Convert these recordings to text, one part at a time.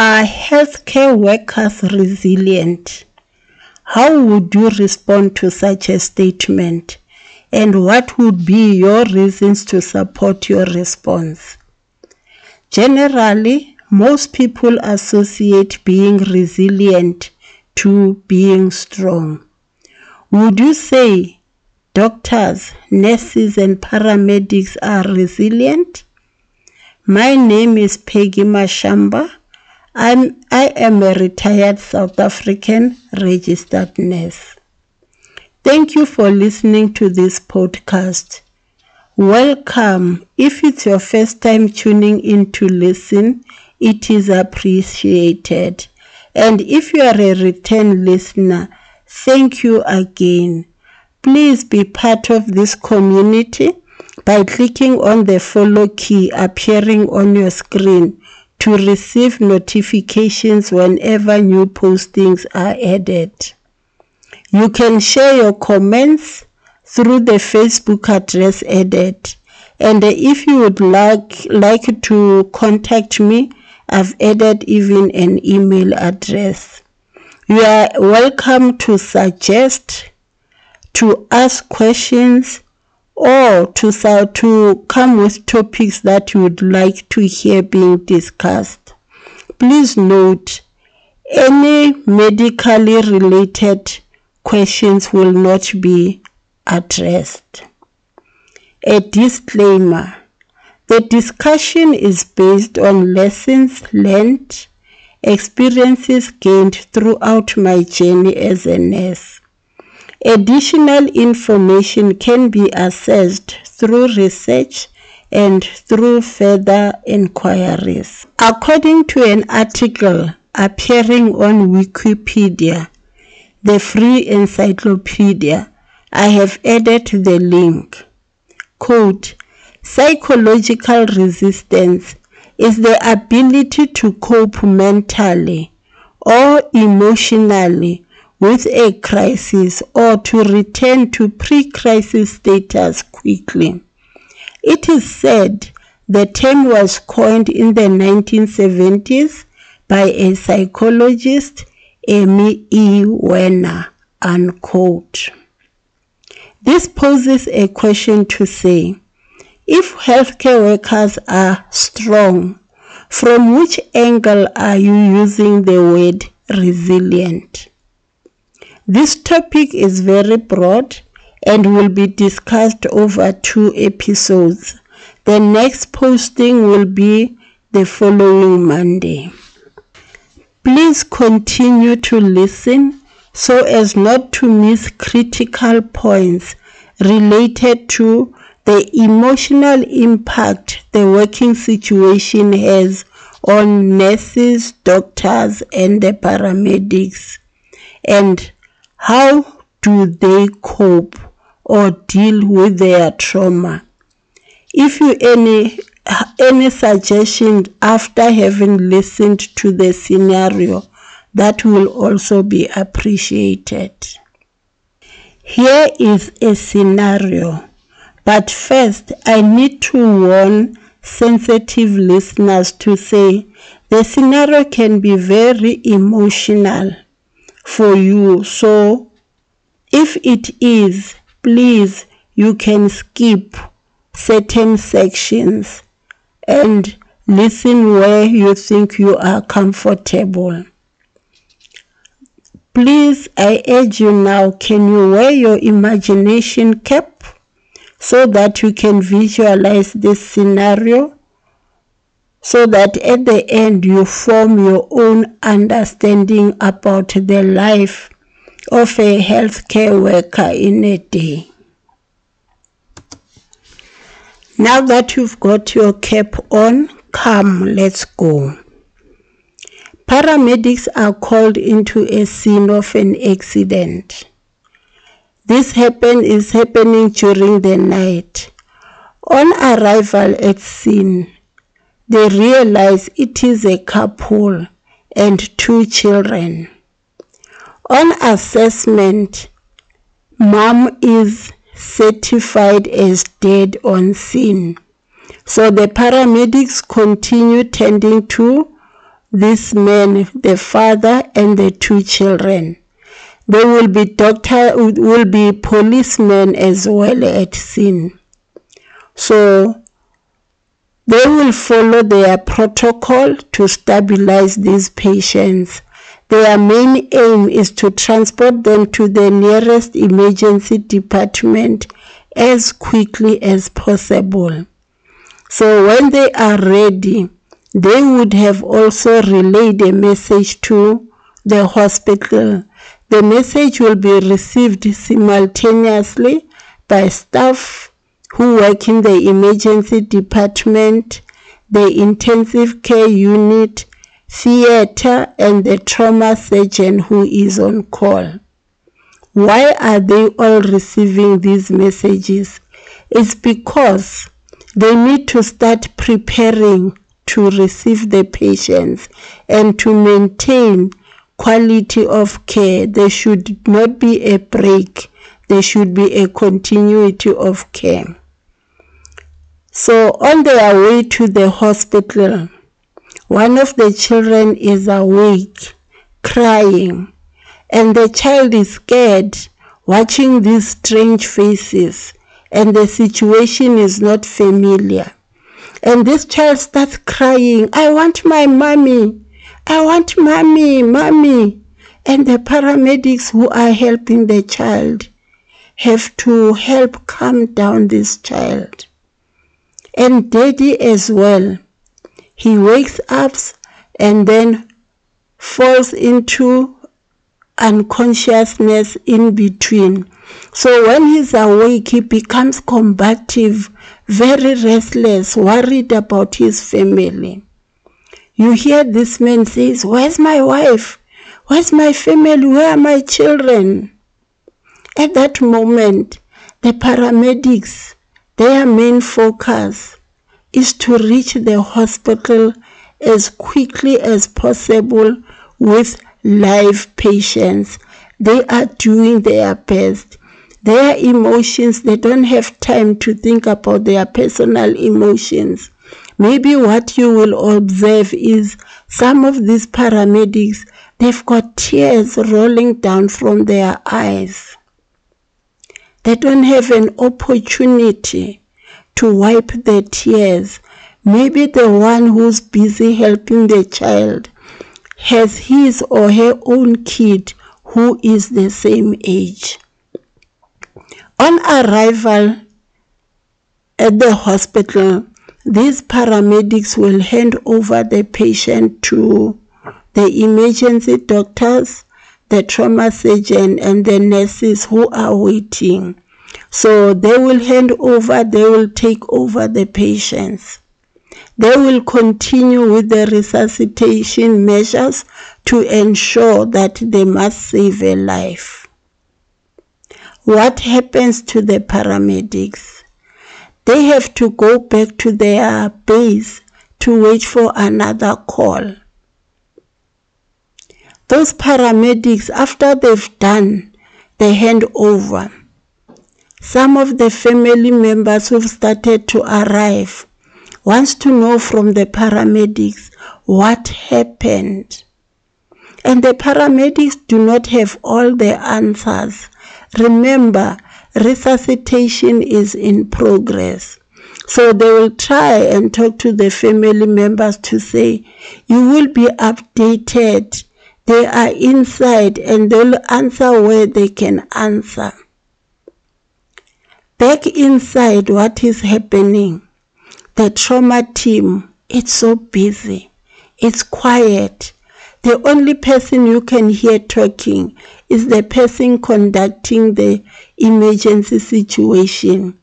Are healthcare workers resilient? How would you respond to such a statement? And what would be your reasons to support your response? Generally, most people associate being resilient to being strong. Would you say doctors, nurses, and paramedics are resilient? My name is Peggy Mashamba. I'm, I am a retired South African registered nurse. Thank you for listening to this podcast. Welcome. If it's your first time tuning in to listen, it is appreciated. And if you are a return listener, thank you again. Please be part of this community by clicking on the follow key appearing on your screen to receive notifications whenever new postings are added. You can share your comments through the Facebook address added. And if you would like, like to contact me, I've added even an email address. You are welcome to suggest, to ask questions, or to, to come with topics that you would like to hear being discussed. Please note, any medically related questions will not be addressed. A disclaimer. The discussion is based on lessons learned, experiences gained throughout my journey as a nurse. Additional information can be assessed through research and through further inquiries. According to an article appearing on Wikipedia, the free encyclopedia, I have added the link. Quote, Psychological resilience is the ability to cope mentally or emotionally with a crisis or to return to pre-crisis status quickly. It is said the term was coined in the 1970s by a psychologist, Emmy E. Werner, unquote. This poses a question to say, if healthcare workers are strong, from which angle are you using the word resilient? This topic is very broad and will be discussed over two episodes. The next posting will be the following Monday. Please continue to listen so as not to miss critical points related to the emotional impact the working situation has on nurses, doctors, and the paramedics, and how do they cope or deal with their trauma? If you any any suggestion after having listened to the scenario, that will also be appreciated. Here is a scenario, but first I need to warn sensitive listeners to say the scenario can be very emotional for you. So if it is, please, you can skip certain sections and listen where you think you are comfortable. Please, I urge you now, can you wear your imagination cap so that you can visualize this scenario? So that at the end you form your own understanding about the life of a healthcare worker in a day. Now that you've got your cap on, come, let's go. Paramedics are called into a scene of an accident. This happen is happening during the night. On arrival at scene, they realize it is a couple and two children. On assessment, mom is certified as dead on scene. So the paramedics continue tending to this man, the father and the two children. There will be doctor, will be policemen as well at scene. So they will follow their protocol to stabilize these patients. Their main aim is to transport them to the nearest emergency department as quickly as possible. So when they are ready, they would have also relayed a message to the hospital. The message will be received simultaneously by staff who work in the emergency department, the intensive care unit, theater, and the trauma surgeon who is on call. Why are they all receiving these messages? It's because they need to start preparing to receive the patients and to maintain quality of care. There should not be a break. There should be a continuity of care. So on their way to the hospital, one of the children is awake, crying, and the child is scared, watching these strange faces, and the situation is not familiar. And this child starts crying, I want my mommy, I want mommy, mommy. And the paramedics who are helping the child have to help calm down this child. And daddy as well he wakes up and then falls into unconsciousness in between. So when he's awake, he becomes combative, very restless, worried about his family. You hear this man says, where's my wife? Where's my family? Where are my children? At that moment, the paramedics, their main focus is to reach the hospital as quickly as possible with live patients. They are doing their best. Their emotions, they don't have time to think about their personal emotions. Maybe what you will observe is some of these paramedics, they've got tears rolling down from their eyes. They don't have an opportunity to wipe their tears. Maybe the one who's busy helping the child has his or her own kid who is the same age. On arrival at the hospital, these paramedics will hand over the patient to the emergency doctors, the trauma surgeon, and the nurses who are waiting. So they will hand over, they will take over the patients. They will continue with the resuscitation measures to ensure that they must save a life. What happens to the paramedics? They have to go back to their base to wait for another call. Those paramedics, after they've done the handover, some of the family members who've started to arrive wants to know from the paramedics what happened. And the paramedics do not have all the answers. Remember, resuscitation is in progress. So they will try and talk to the family members to say, you will be updated. They are inside and they'll answer where they can answer. Back inside, what is happening? The trauma team, it's so busy. It's quiet. The only person you can hear talking is the person conducting the emergency situation.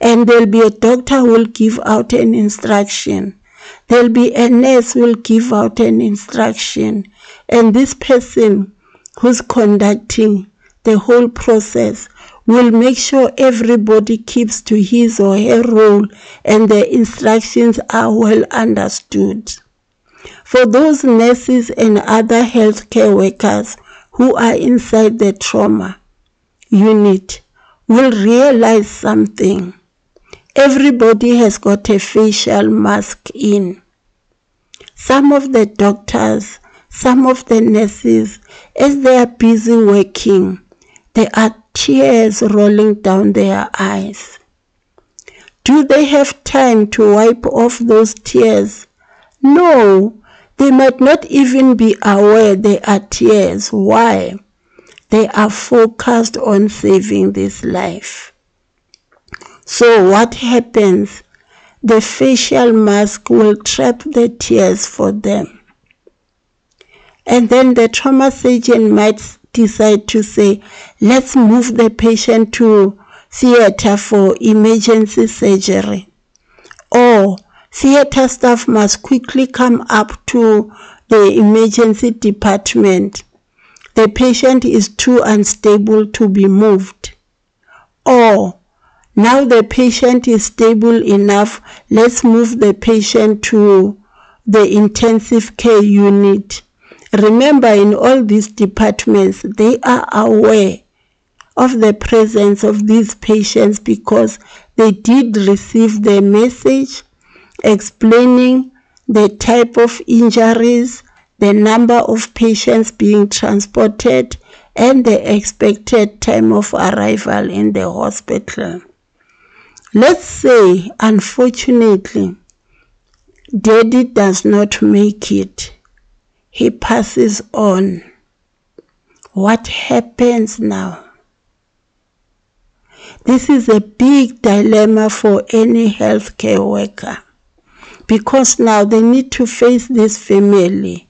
And there'll be a doctor who will give out an instruction. There'll be a nurse who will give out an instruction. And this person who's conducting the whole process will make sure everybody keeps to his or her role and the instructions are well understood. For those nurses and other healthcare workers who are inside the trauma unit will realize something. Everybody has got a facial mask in. some of the doctors, some of the nurses, as they are busy working, there are tears rolling down their eyes. Do they have time to wipe off those tears? No, they might not even be aware they are tears. Why? They are focused on saving this life. So what happens? The facial mask will trap the tears for them. And then the trauma surgeon might decide to say, let's move the patient to theater for emergency surgery. Or theater staff must quickly come up to the emergency department. The patient is too unstable to be moved. Or now the patient is stable enough, let's move the patient to the intensive care unit. Remember, in all these departments, they are aware of the presence of these patients because they did receive the message explaining the type of injuries, the number of patients being transported, and the expected time of arrival in the hospital. Let's say, unfortunately, daddy does not make it he passes on. What happens now? This is a big dilemma for any healthcare worker because now they need to face this family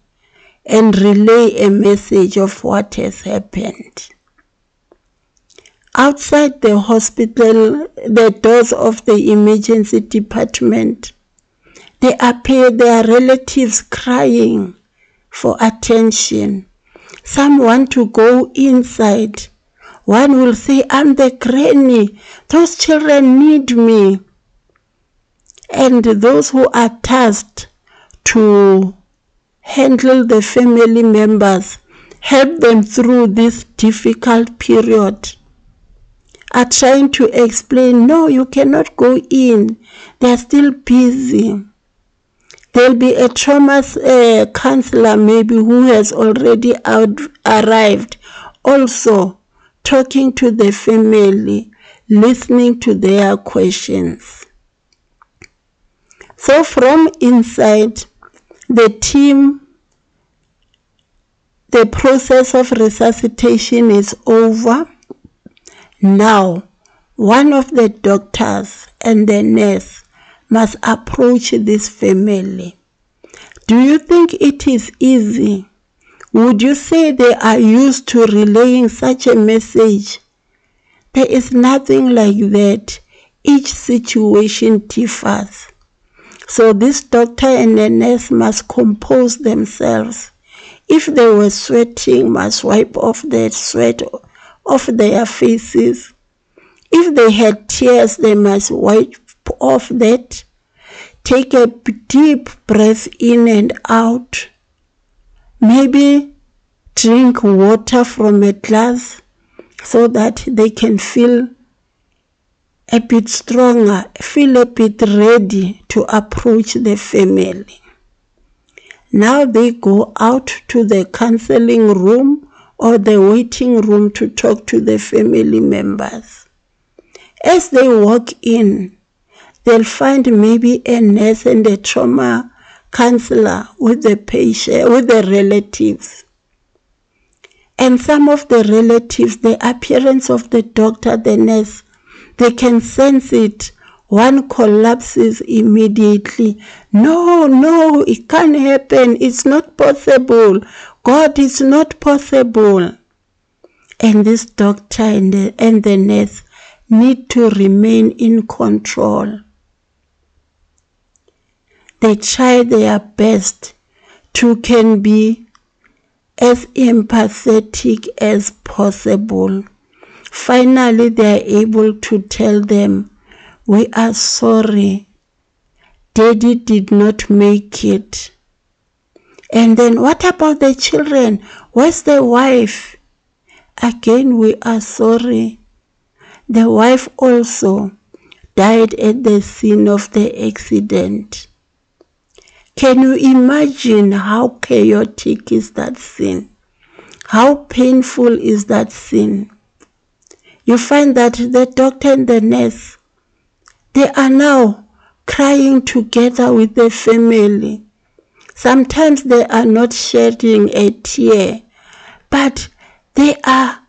and relay a message of what has happened. Outside the hospital, the doors of the emergency department, they appear their relatives crying for attention. Some want to go inside. One will say, I'm the granny. Those children need me. And those who are tasked to handle the family members, help them through this difficult period, are trying to explain, no, you cannot go in. They're still busy. There'll be a trauma uh, counselor maybe who has already out, arrived, also talking to the family, listening to their questions. So from inside, the team, the process of resuscitation is over. Now, one of the doctors and the nurse must approach this family. Do you think it is easy? Would you say they are used to relaying such a message? There is nothing like that. Each situation differs. So this doctor and the nurse must compose themselves. If they were sweating, must wipe off the sweat off their faces. If they had tears, they must wipe off that. Take a deep breath in and out. Maybe drink water from a glass so that they can feel a bit stronger, feel a bit ready to approach the family. Now they go out to the counseling room or the waiting room to talk to the family members. As they walk in, they'll find maybe a nurse and a trauma counselor with the patient, with the relatives. And some of the relatives, the appearance of the doctor, the nurse, they can sense it. One collapses immediately. No, no, it can't happen. It's not possible. God is not possible. And this doctor and the, and the nurse need to remain in control. They try their best to can be as empathetic as possible. Finally, they are able to tell them, We are sorry. Daddy did not make it. And then, what about the children? Where's the wife? Again, we are sorry. The wife also died at the scene of the accident. Can you imagine how chaotic is that scene? How painful is that scene? You find that the doctor and the nurse, they are now crying together with the family. Sometimes they are not shedding a tear, but they are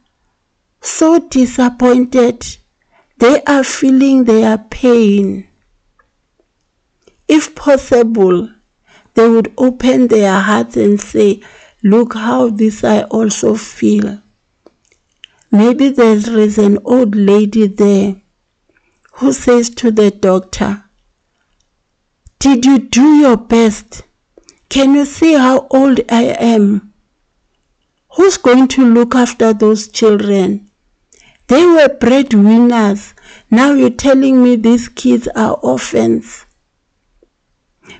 so disappointed. They are feeling their pain. If possible, they would open their hearts and say, Look how this I also feel. Maybe there is an old lady there who says to the doctor, Did you do your best? Can you see how old I am? Who's going to look after those children? They were breadwinners. Now you're telling me these kids are orphans.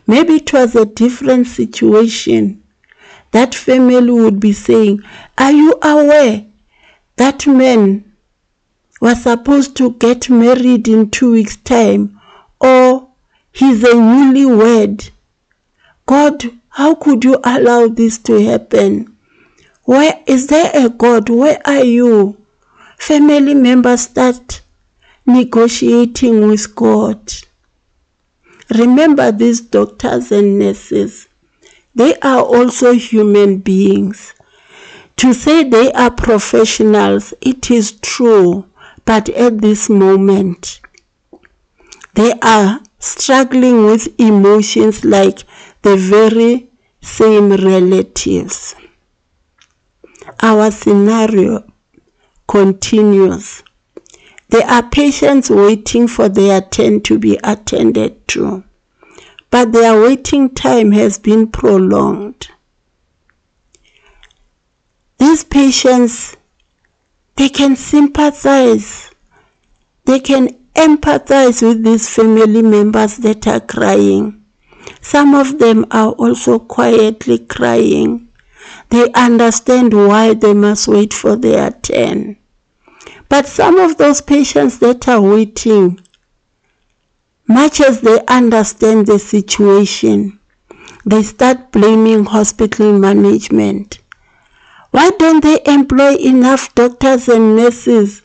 Maybe it was a different situation. That family would be saying, Are you aware that man was supposed to get married in two weeks' time or he's a newlywed? God, how could you allow this to happen? Where is there a God? Where are you? Family members start negotiating with God. Remember these doctors and nurses. They are also human beings. To say they are professionals, it is true, but at this moment, they are struggling with emotions like the very same relatives. Our scenario continues. There are patients waiting for their turn to be attended to, but their waiting time has been prolonged. These patients, they can sympathize, they can empathize with these family members that are crying. Some of them are also quietly crying. They understand why they must wait for their turn. But some of those patients that are waiting, much as they understand the situation, they start blaming hospital management. Why don't they employ enough doctors and nurses?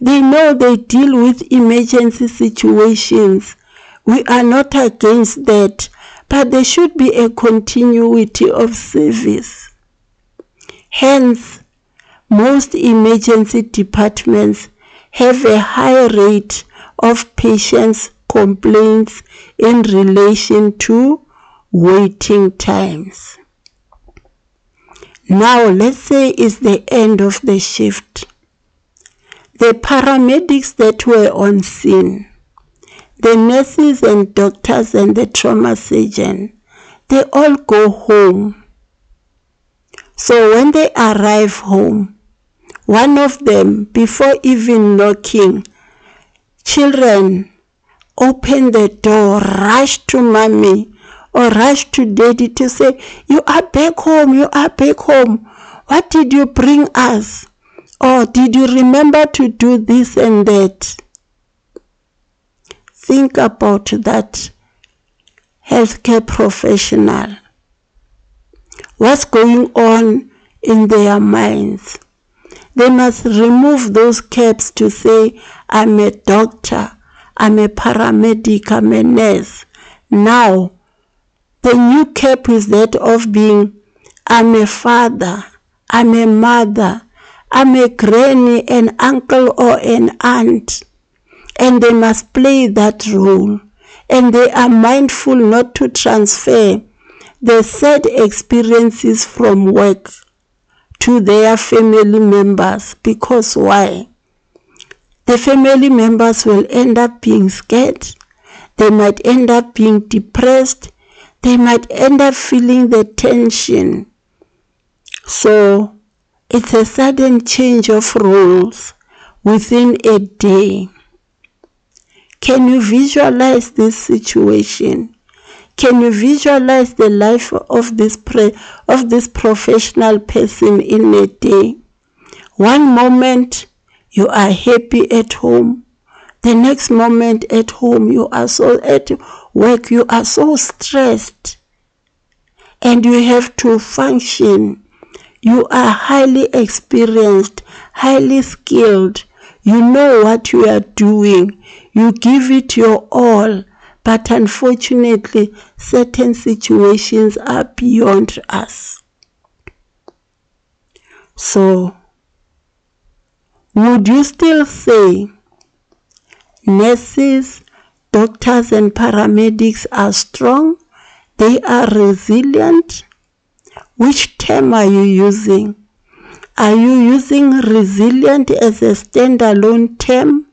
They know they deal with emergency situations. We are not against that, but there should be a continuity of service. Hence, most emergency departments have a high rate of patients' complaints in relation to waiting times. Now, let's say it's the end of the shift. The paramedics that were on scene, the nurses and doctors and the trauma surgeon, they all go home. So when they arrive home, one of them, before even knocking, children open the door, rush to mommy or rush to daddy to say, You are back home, you are back home. What did you bring us? Or did you remember to do this and that? Think about that healthcare professional. What's going on in their minds? They must remove those caps to say, I'm a doctor, I'm a paramedic, I'm a nurse. Now, the new cap is that of being, I'm a father, I'm a mother, I'm a granny, an uncle, or an aunt. And they must play that role. And they are mindful not to transfer the sad experiences from work to their family members because why? The family members will end up being scared. They might end up being depressed. They might end up feeling the tension. So it's a sudden change of roles within a day. Can you visualize this situation? Can you visualize the life of this pre- of this professional person in a day? One moment you are happy at home. The next moment at home you are so at work you are so stressed. and you have to function. You are highly experienced, highly skilled. You know what you are doing. You give it your all. But unfortunately, certain situations are beyond us. So, would you still say nurses, doctors, and paramedics are strong? They are resilient? Which term are you using? Are you using resilient as a standalone term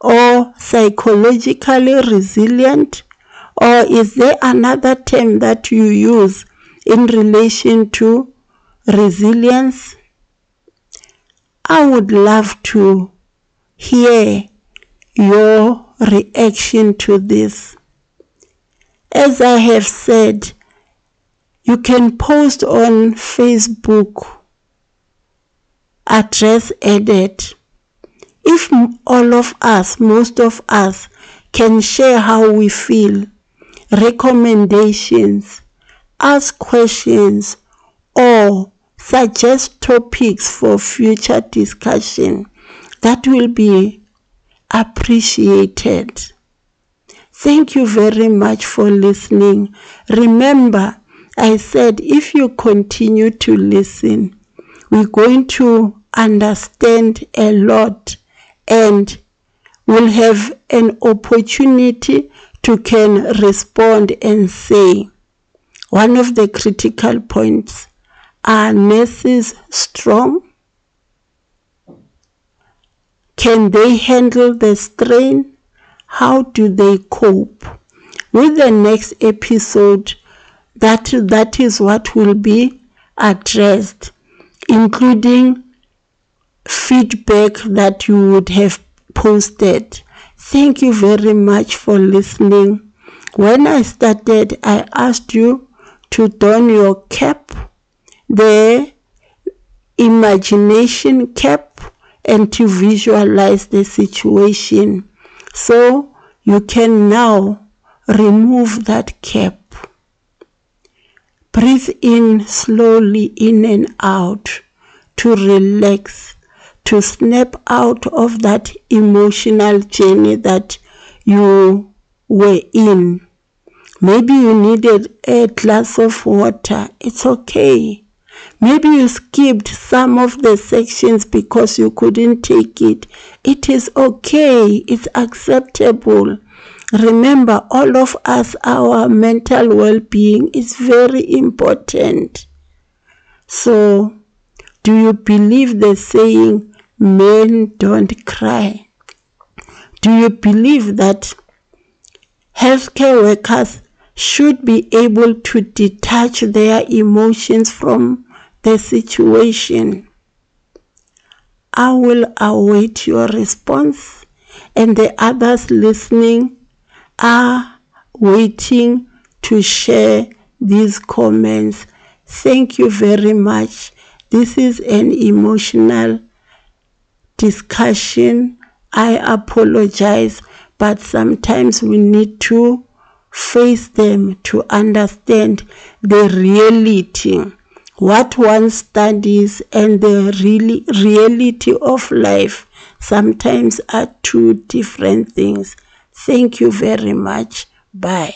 or psychologically resilient? Or is there another term that you use in relation to resilience? I would love to hear your reaction to this. As I have said, you can post on Facebook address added. If all of us, most of us, can share how we feel, recommendations, ask questions, or suggest topics for future discussion, that will be appreciated. Thank you very much for listening. Remember, I said if you continue to listen, we're going to understand a lot and will have an opportunity to can respond and say one of the critical points are nurses strong? Can they handle the strain? How do they cope? With the next episode that that is what will be addressed including feedback that you would have posted. Thank you very much for listening. When I started, I asked you to don your cap, the imagination cap, and to visualize the situation. So you can now remove that cap. Breathe in slowly in and out to relax, to snap out of that emotional journey that you were in. Maybe you needed a glass of water. It's okay. Maybe you skipped some of the sections because you couldn't take it. It is okay. It's acceptable. Remember, all of us, our mental well being is very important. So, do you believe the saying, men don't cry? Do you believe that healthcare workers should be able to detach their emotions from the situation? I will await your response, and the others listening are waiting to share these comments. Thank you very much. This is an emotional discussion. I apologize, but sometimes we need to face them to understand the reality what one studies and the really reality of life sometimes are two different things. Thank you very much. Bye.